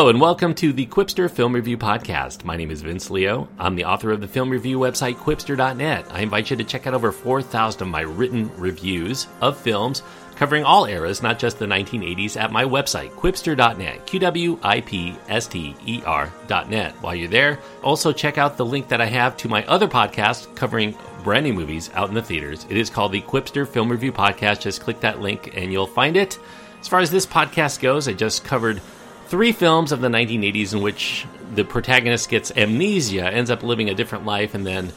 Hello, and welcome to the Qwipster Film Review Podcast. My name is Vince Leo. I'm the author of the film review website, Qwipster.net. I invite you to check out over 4,000 of my written reviews of films covering all eras, not just the 1980s, at my website, Qwipster.net. Q W I P S T E R.net. While you're there, also check out the link that I have to my other podcast covering brand new movies out in the theaters. It is called the Qwipster Film Review Podcast. Just click that link and you'll find it. As far as this podcast goes, I just covered three films of the 1980s in which the protagonist gets amnesia, ends up living a different life, and then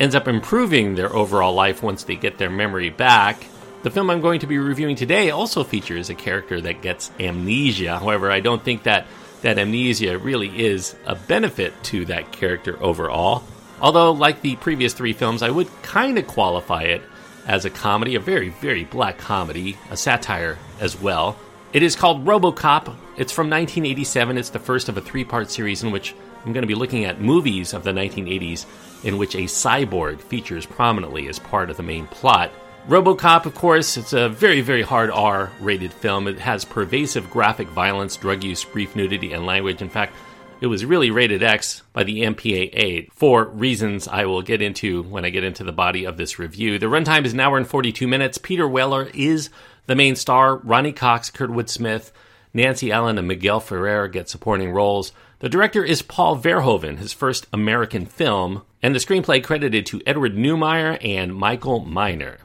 ends up improving their overall life once they get their memory back. The film I'm going to be reviewing today also features a character that gets amnesia. However, I don't think that that amnesia really is a benefit to that character overall. Although, like the previous three films, I would kind of qualify it as a comedy, a very, very black comedy, a satire as well. It is called Robocop. It's from 1987. It's the first of a three part series in which I'm going to be looking at movies of the 1980s in which a cyborg features prominently as part of the main plot. Robocop, of course, it's a very, very hard R rated film. It has pervasive graphic violence, drug use, brief nudity, and language. In fact, it was really rated X by the MPAA for reasons I will get into when I get into the body of this review. The runtime is an hour and 42 minutes. Peter Weller is the main star, Ronny Cox, Kurtwood Smith, Nancy Allen, and Miguel Ferrer get supporting roles. The director is Paul Verhoeven, his first American film, and the screenplay credited to Edward Neumeier and Michael Miner.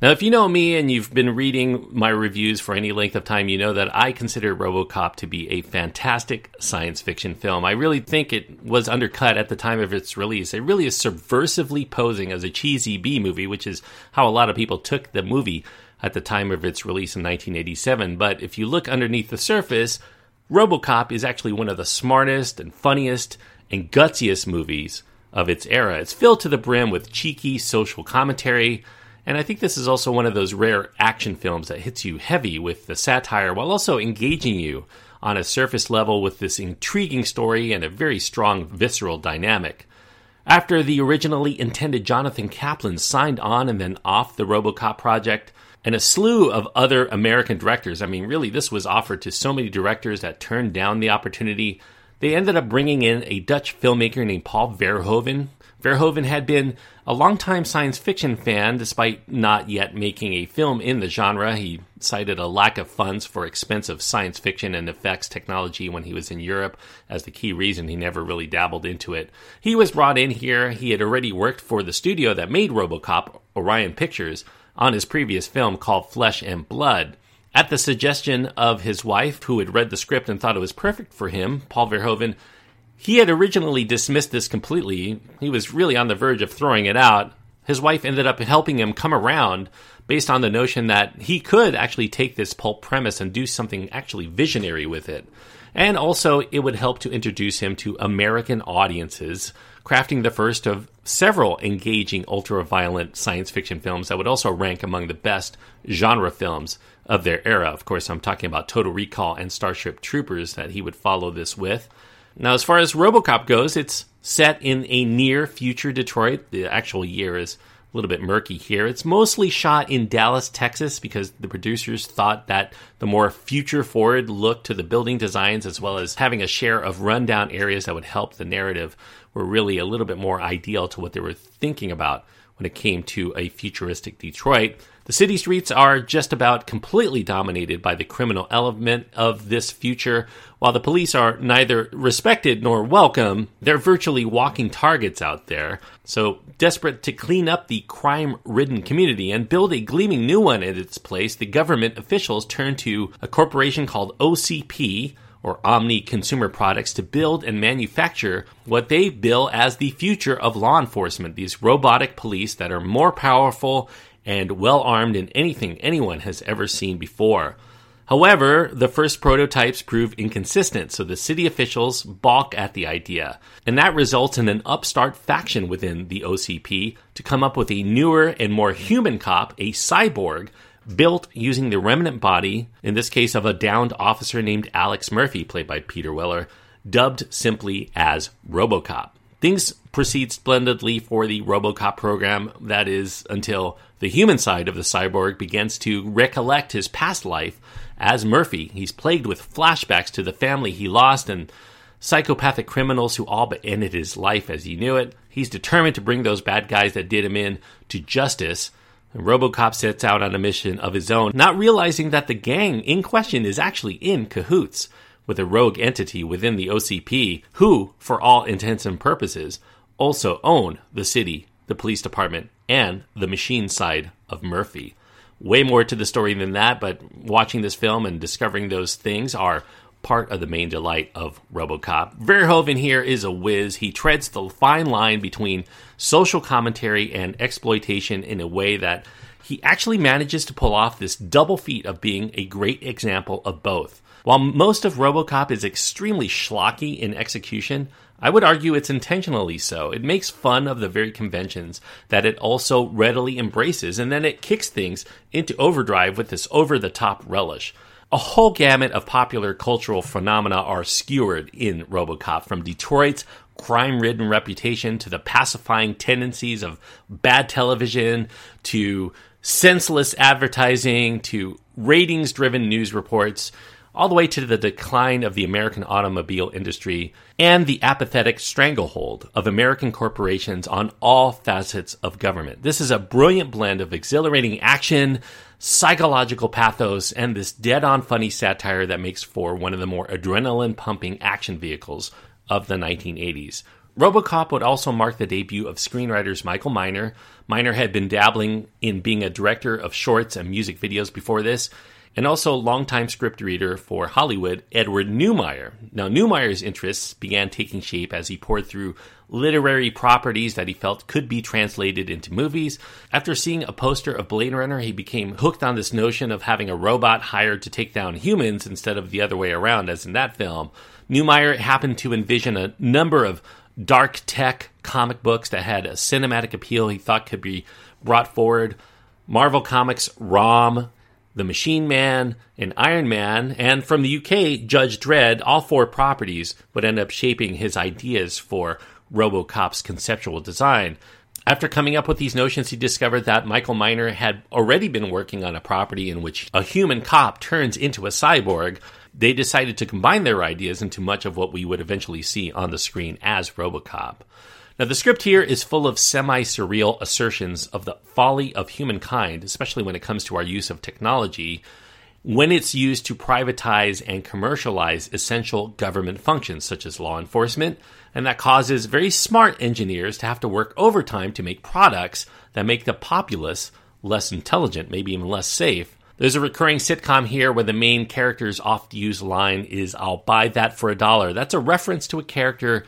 Now, if you know me and you've been reading my reviews for any length of time, you know that I consider Robocop to be a fantastic science fiction film. I really think it was undercut at the time of its release. It really is subversively posing as a cheesy B movie, which is how a lot of people took the movie at the time of its release in 1987. But if you look underneath the surface, Robocop is actually one of the smartest and funniest and gutsiest movies of its era. It's filled to the brim with cheeky social commentary. And I think this is also one of those rare action films that hits you heavy with the satire while also engaging you on a surface level with this intriguing story and a very strong visceral dynamic. After the originally intended Jonathan Kaplan signed on and then off the Robocop project, and a slew of other American directors. I mean, really, this was offered to so many directors that turned down the opportunity. They ended up bringing in a Dutch filmmaker named Paul Verhoeven. Verhoeven had been a longtime science fiction fan despite not yet making a film in the genre. He cited a lack of funds for expensive science fiction and effects technology when he was in Europe as the key reason he never really dabbled into it. He was brought in here. He had already worked for the studio that made Robocop, Orion Pictures, on his previous film called Flesh and Blood. At the suggestion of his wife, who had read the script and thought it was perfect for him, Paul Verhoeven, he had originally dismissed this completely. He was really on the verge of throwing it out. His wife ended up helping him come around based on the notion that he could actually take this pulp premise and do something actually visionary with it. And also, it would help to introduce him to American audiences crafting the first of several engaging ultra-violent science fiction films that would also rank among the best genre films of their era. Of course, I'm talking about Total Recall and Starship Troopers that he would follow this with. Now, as far as Robocop goes, it's set in a near future Detroit. The actual year is a little bit murky here. It's mostly shot in Dallas, Texas, because the producers thought that the more future forward look to the building designs, as well as having a share of rundown areas that would help the narrative, were really a little bit more ideal to what they were thinking about when it came to a futuristic Detroit. The city streets are just about completely dominated by the criminal element of this future. While the police are neither respected nor welcome, they're virtually walking targets out there. So, desperate to clean up the crime ridden community and build a gleaming new one in its place, the government officials turn to a corporation called OCP, or Omni Consumer Products to build and manufacture what they bill as the future of law enforcement, these robotic police that are more powerful and well armed in anything anyone has ever seen before. However, the first prototypes prove inconsistent, so the city officials balk at the idea. And that results in an upstart faction within the OCP to come up with a newer and more human cop, a cyborg, built using the remnant body, in this case of a downed officer named Alex Murphy, played by Peter Weller, dubbed simply as Robocop. Things proceed splendidly for the Robocop program, that is, until the human side of the cyborg begins to recollect his past life as Murphy. He's plagued with flashbacks to the family he lost and psychopathic criminals who all but ended his life as he knew it. He's determined to bring those bad guys that did him in to justice. And Robocop sets out on a mission of his own, not realizing that the gang in question is actually in cahoots with a rogue entity within the OCP who, for all intents and purposes, also own the city, the police department, and the machine side of Murphy. Way more to the story than that, but watching this film and discovering those things are part of the main delight of Robocop. Verhoeven here is a whiz. He treads the fine line between social commentary and exploitation in a way that he actually manages to pull off this double feat of being a great example of both. While most of Robocop is extremely schlocky in execution, I would argue it's intentionally so. It makes fun of the very conventions that it also readily embraces, and then it kicks things into overdrive with this over the top relish. A whole gamut of popular cultural phenomena are skewered in Robocop, from Detroit's crime ridden reputation to the pacifying tendencies of bad television to senseless advertising to ratings driven news reports all the way to the decline of the American automobile industry and the apathetic stranglehold of American corporations on all facets of government. This is a brilliant blend of exhilarating action, psychological pathos, and this dead on funny satire that makes for one of the more adrenaline pumping action vehicles of the 1980s. Robocop would also mark the debut of screenwriters Michael Miner. Miner had been dabbling in being a director of shorts and music videos before this, and also longtime script reader for Hollywood, Edward Neumeier. Now, Neumeier's interests began taking shape as he poured through literary properties that he felt could be translated into movies. After seeing a poster of Blade Runner, he became hooked on this notion of having a robot hired to take down humans instead of the other way around, as in that film. Neumeier happened to envision a number of dark tech comic books that had a cinematic appeal he thought could be brought forward. Marvel Comics ROM the Machine Man, and Iron Man, and from the UK, Judge Dredd, all four properties would end up shaping his ideas for Robocop's conceptual design. After coming up with these notions, he discovered that Michael Miner had already been working on a property in which a human cop turns into a cyborg. They decided to combine their ideas into much of what we would eventually see on the screen as Robocop. Now, the script here is full of semi surreal assertions of the folly of humankind, especially when it comes to our use of technology, when it's used to privatize and commercialize essential government functions such as law enforcement, and that causes very smart engineers to have to work overtime to make products that make the populace less intelligent, maybe even less safe. There's a recurring sitcom here where the main character's oft used line is, I'll buy that for a dollar. That's a reference to a character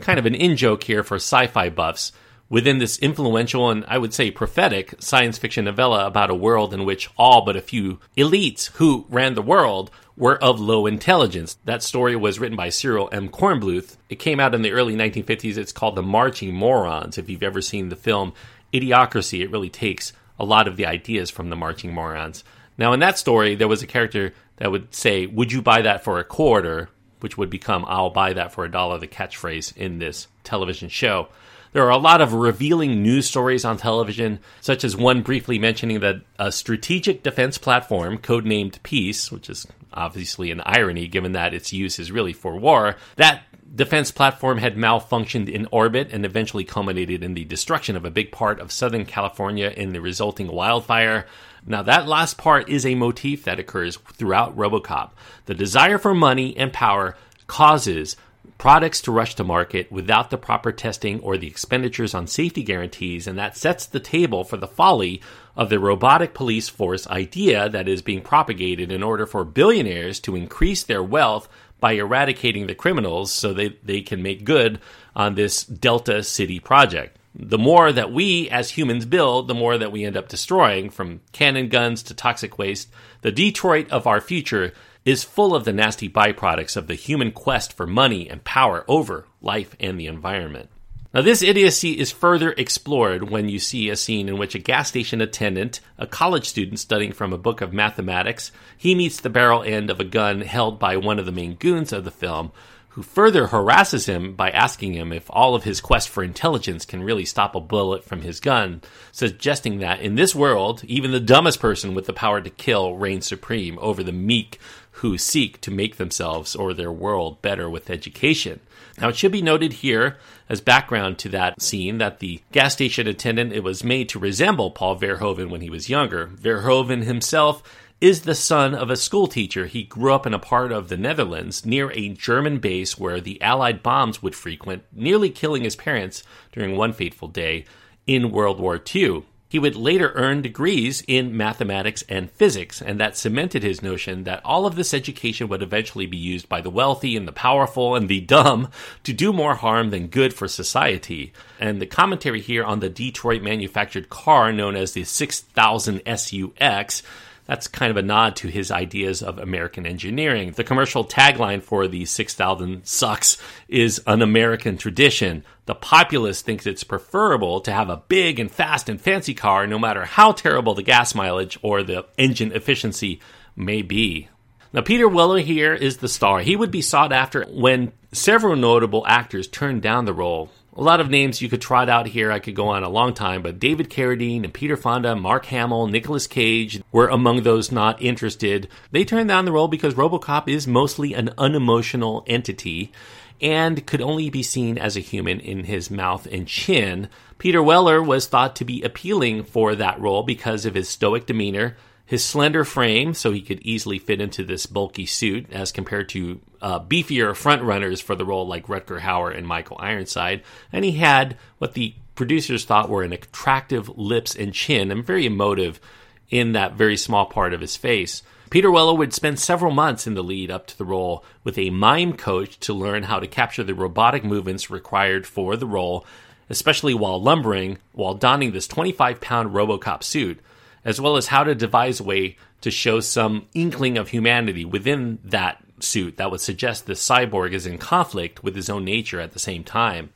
kind of an in joke here for sci fi buffs within this influential and I would say prophetic science fiction novella about a world in which all but a few elites who ran the world were of low intelligence. That story was written by Cyril M. Kornbluth. It came out in the early 1950s. It's called The Marching Morons. If you've ever seen the film Idiocracy, it really takes a lot of the ideas from The Marching Morons. Now, in that story, there was a character that would say, Would you buy that for a quarter? Which would become I'll buy that for a dollar, the catchphrase in this television show. There are a lot of revealing news stories on television, such as one briefly mentioning that a strategic defense platform, codenamed Peace, which is obviously an irony given that its use is really for war, that defense platform had malfunctioned in orbit and eventually culminated in the destruction of a big part of Southern California in the resulting wildfire. Now, that last part is a motif that occurs throughout Robocop. The desire for money and power causes products to rush to market without the proper testing or the expenditures on safety guarantees, and that sets the table for the folly of the robotic police force idea that is being propagated in order for billionaires to increase their wealth by eradicating the criminals so they, they can make good on this Delta City project the more that we as humans build, the more that we end up destroying, from cannon guns to toxic waste. The Detroit of our future is full of the nasty byproducts of the human quest for money and power over life and the environment. Now, this idiocy is further explored when you see a scene in which a gas station attendant, a college student studying from a book of mathematics, he meets the barrel end of a gun held by one of the main goons of the film, who further harasses him by asking him if all of his quest for intelligence can really stop a bullet from his gun, suggesting that in this world, even the dumbest person with the power to kill reigns supreme over the meek who seek to make themselves or their world better with education. Now, it should be noted here as background to that scene that the gas station attendant it was made to resemble Paul Verhoeven when he was younger. Verhoeven himself is the son of a schoolteacher. He grew up in a part of the Netherlands near a German base where the Allied bombs would frequent, nearly killing his parents during one fateful day in World War II. He would later earn degrees in mathematics and physics, and that cemented his notion that all of this education would eventually be used by the wealthy and the powerful and the dumb to do more harm than good for society. And the commentary here on the Detroit manufactured car known as the 6000 SUX that's kind of a nod to his ideas of American engineering. The commercial tagline for the 6000 SUX is an American tradition. The populace thinks it's preferable to have a big and fast and fancy car no matter how terrible the gas mileage or the engine efficiency may be. Now, Peter Weller here is the star. He would be sought after when several notable actors turned down the role a lot of names you could trot out here. I could go on a long time, but David Carradine and Peter Fonda, Mark Hamill, Nicolas Cage were among those not interested. They turned down the role because Robocop is mostly an unemotional entity and could only be seen as a human in his mouth and chin. Peter Weller was thought to be appealing for that role because of his stoic demeanor his slender frame, so he could easily fit into this bulky suit, as compared to uh, beefier frontrunners for the role like Rutger Hauer and Michael Ironside. And he had what the producers thought were an attractive lips and chin, and very emotive in that very small part of his face. Peter Weller would spend several months in the lead up to the role with a mime coach to learn how to capture the robotic movements required for the role, especially while lumbering, while donning this 25 pound Robocop suit as well as how to devise a way to show some inkling of humanity within that suit that would suggest the cyborg is in conflict with his own nature at the same time.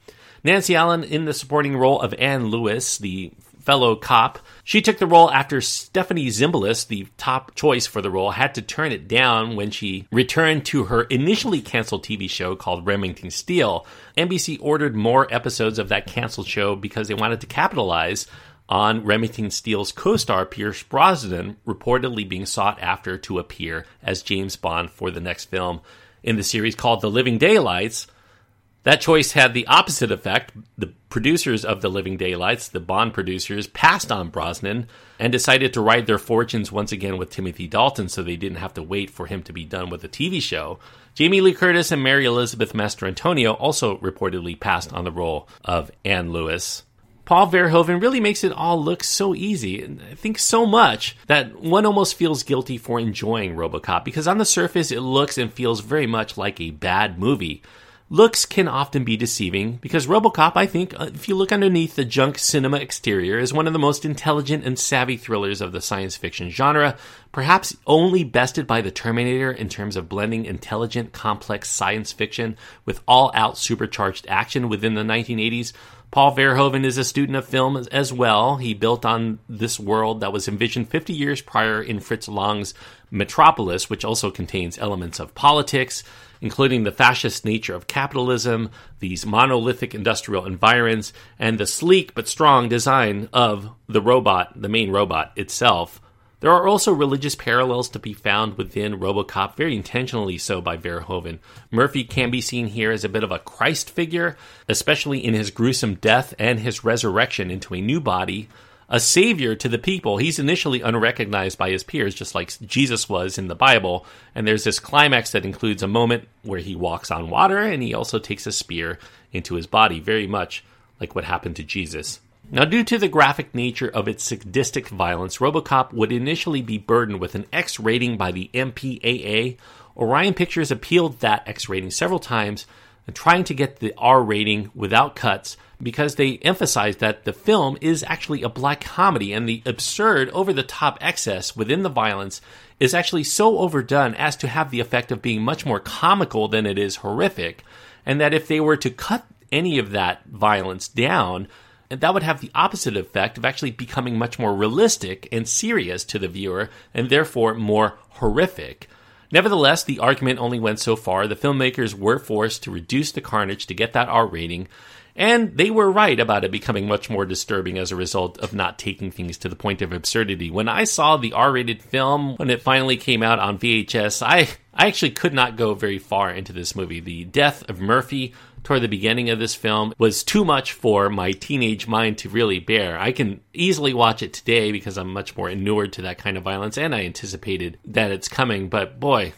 Nancy Allen in the supporting role of Anne Lewis, the fellow cop. She took the role after Stephanie Zimbalist, the top choice for the role, had to turn it down when she returned to her initially canceled TV show called Remington Steele. NBC ordered more episodes of that canceled show because they wanted to capitalize on Remington Steele's co star Pierce Brosnan reportedly being sought after to appear as James Bond for the next film in the series called The Living Daylights. That choice had the opposite effect. The producers of The Living Daylights, the Bond producers, passed on Brosnan and decided to ride their fortunes once again with Timothy Dalton so they didn't have to wait for him to be done with the TV show. Jamie Lee Curtis and Mary Elizabeth Mastrantonio also reportedly passed on the role of Anne Lewis. Paul Verhoeven really makes it all look so easy. And I think so much that one almost feels guilty for enjoying Robocop because on the surface it looks and feels very much like a bad movie. Looks can often be deceiving because Robocop, I think, uh, if you look underneath the junk cinema exterior, is one of the most intelligent and savvy thrillers of the science fiction genre, perhaps only bested by The Terminator in terms of blending intelligent, complex science fiction with all out supercharged action within the 1980s. Paul Verhoeven is a student of film as well. He built on this world that was envisioned 50 years prior in Fritz Lang's Metropolis, which also contains elements of politics, including the fascist nature of capitalism, these monolithic industrial environs, and the sleek but strong design of the robot, the main robot itself. There are also religious parallels to be found within Robocop, very intentionally so by Verhoeven. Murphy can be seen here as a bit of a Christ figure, especially in his gruesome death and his resurrection into a new body, a savior to the people. He's initially unrecognized by his peers, just like Jesus was in the Bible. And there's this climax that includes a moment where he walks on water and he also takes a spear into his body, very much like what happened to Jesus. Now, due to the graphic nature of its sadistic violence, Robocop would initially be burdened with an X rating by the MPAA. Orion Pictures appealed that X rating several times, trying to get the R rating without cuts because they emphasized that the film is actually a black comedy and the absurd, over the top excess within the violence is actually so overdone as to have the effect of being much more comical than it is horrific. And that if they were to cut any of that violence down, and that would have the opposite effect of actually becoming much more realistic and serious to the viewer, and therefore more horrific. Nevertheless, the argument only went so far. The filmmakers were forced to reduce the carnage to get that R rating, and they were right about it becoming much more disturbing as a result of not taking things to the point of absurdity. When I saw the R rated film, when it finally came out on VHS, I, I actually could not go very far into this movie. The death of Murphy toward the beginning of this film was too much for my teenage mind to really bear. I can easily watch it today because I'm much more inured to that kind of violence and I anticipated that it's coming, but boy,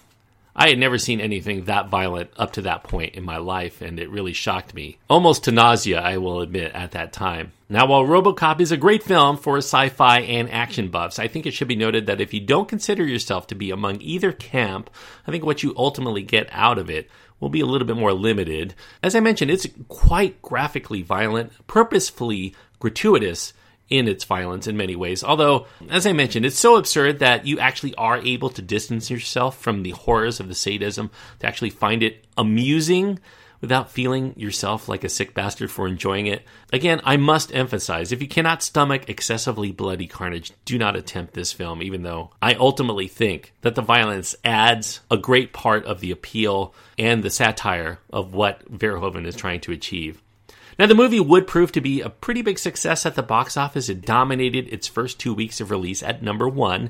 I had never seen anything that violent up to that point in my life, and it really shocked me. Almost to nausea, I will admit, at that time. Now, while Robocop is a great film for sci fi and action buffs, I think it should be noted that if you don't consider yourself to be among either camp, I think what you ultimately get out of it will be a little bit more limited. As I mentioned, it's quite graphically violent, purposefully gratuitous in its violence in many ways. Although, as I mentioned, it's so absurd that you actually are able to distance yourself from the horrors of the sadism to actually find it amusing without feeling yourself like a sick bastard for enjoying it. Again, I must emphasize if you cannot stomach excessively bloody carnage, do not attempt this film, even though I ultimately think that the violence adds a great part of the appeal and the satire of what Verhoeven is trying to achieve. Now, the movie would prove to be a pretty big success at the box office. It dominated its first two weeks of release at number one,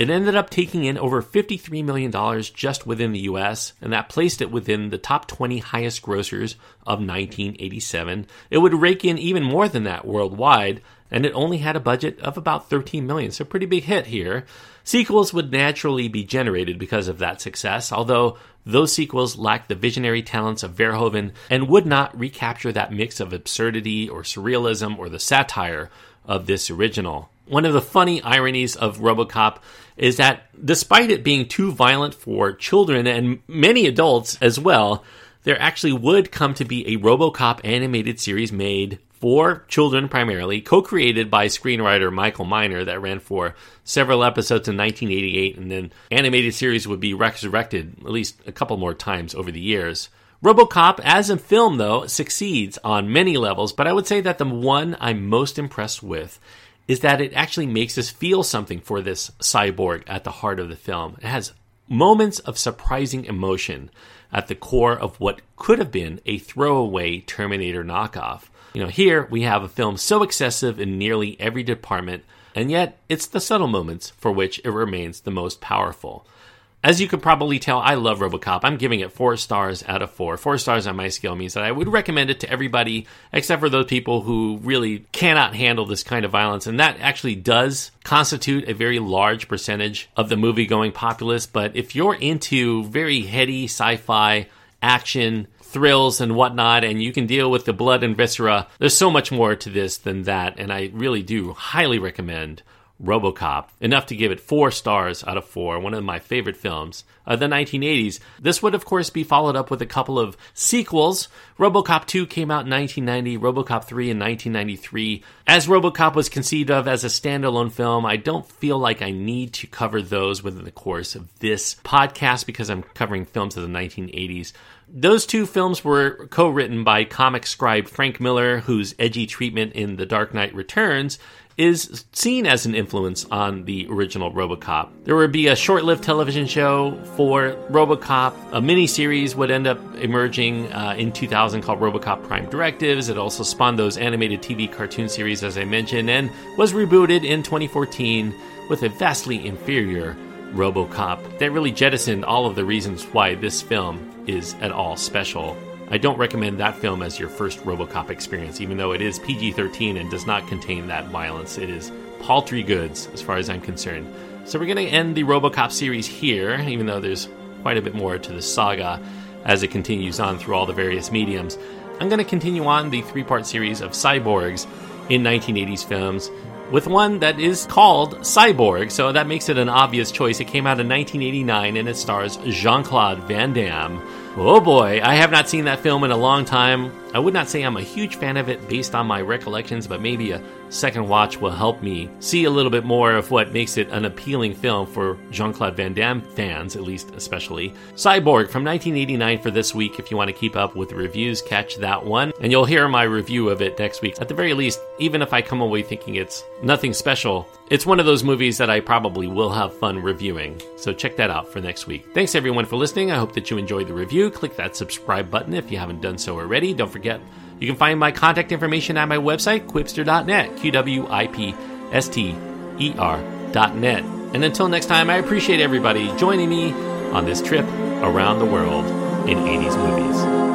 it ended up taking in over $53 million just within the US, and that placed it within the top 20 highest grossers of 1987. It would rake in even more than that worldwide, and it only had a budget of about 13 million, so pretty big hit here. Sequels would naturally be generated because of that success, although those sequels lacked the visionary talents of Verhoeven and would not recapture that mix of absurdity or surrealism or the satire of this original. One of the funny ironies of Robocop is that despite it being too violent for children and many adults as well, there actually would come to be a Robocop animated series made for children primarily, co created by screenwriter Michael Miner, that ran for several episodes in 1988, and then animated series would be resurrected at least a couple more times over the years. Robocop, as a film, though, succeeds on many levels, but I would say that the one I'm most impressed with is that it actually makes us feel something for this cyborg at the heart of the film. It has moments of surprising emotion at the core of what could have been a throwaway Terminator knockoff. You know, here we have a film so excessive in nearly every department, and yet it's the subtle moments for which it remains the most powerful. As you could probably tell, I love Robocop. I'm giving it four stars out of four. Four stars on my scale means that I would recommend it to everybody except for those people who really cannot handle this kind of violence. And that actually does constitute a very large percentage of the movie going populace. But if you're into very heady sci fi action, thrills and whatnot, and you can deal with the blood and viscera, there's so much more to this than that. And I really do highly recommend Robocop, enough to give it four stars out of four, one of my favorite films of the 1980s. This would, of course, be followed up with a couple of sequels. Robocop 2 came out in 1990, Robocop 3 in 1993. As Robocop was conceived of as a standalone film, I don't feel like I need to cover those within the course of this podcast because I'm covering films of the 1980s. Those two films were co written by comic scribe Frank Miller, whose edgy treatment in The Dark Knight Returns is seen as an influence on the original Robocop. There would be a short lived television show for Robocop. A miniseries would end up emerging uh, in 2000 called Robocop Prime Directives. It also spawned those animated TV cartoon series, as I mentioned, and was rebooted in 2014 with a vastly inferior Robocop that really jettisoned all of the reasons why this film is at all special. I don't recommend that film as your first Robocop experience, even though it is PG 13 and does not contain that violence. It is paltry goods, as far as I'm concerned. So we're going to end the Robocop series here, even though there's quite a bit more to the saga as it continues on through all the various mediums. I'm going to continue on the three part series of cyborgs in 1980s films with one that is called Cyborg, so that makes it an obvious choice. It came out in 1989 and it stars Jean Claude Van Damme Oh boy, I have not seen that film in a long time. I would not say I'm a huge fan of it based on my recollections, but maybe a second watch will help me see a little bit more of what makes it an appealing film for Jean Claude Van Damme fans, at least especially. Cyborg from 1989 for this week. If you want to keep up with the reviews, catch that one. And you'll hear my review of it next week. At the very least, even if I come away thinking it's nothing special, it's one of those movies that I probably will have fun reviewing. So check that out for next week. Thanks everyone for listening. I hope that you enjoyed the review. Click that subscribe button if you haven't done so already. Don't forget, you can find my contact information at my website, qwipster.net, Q W I P S T E R.net. And until next time, I appreciate everybody joining me on this trip around the world in 80s movies.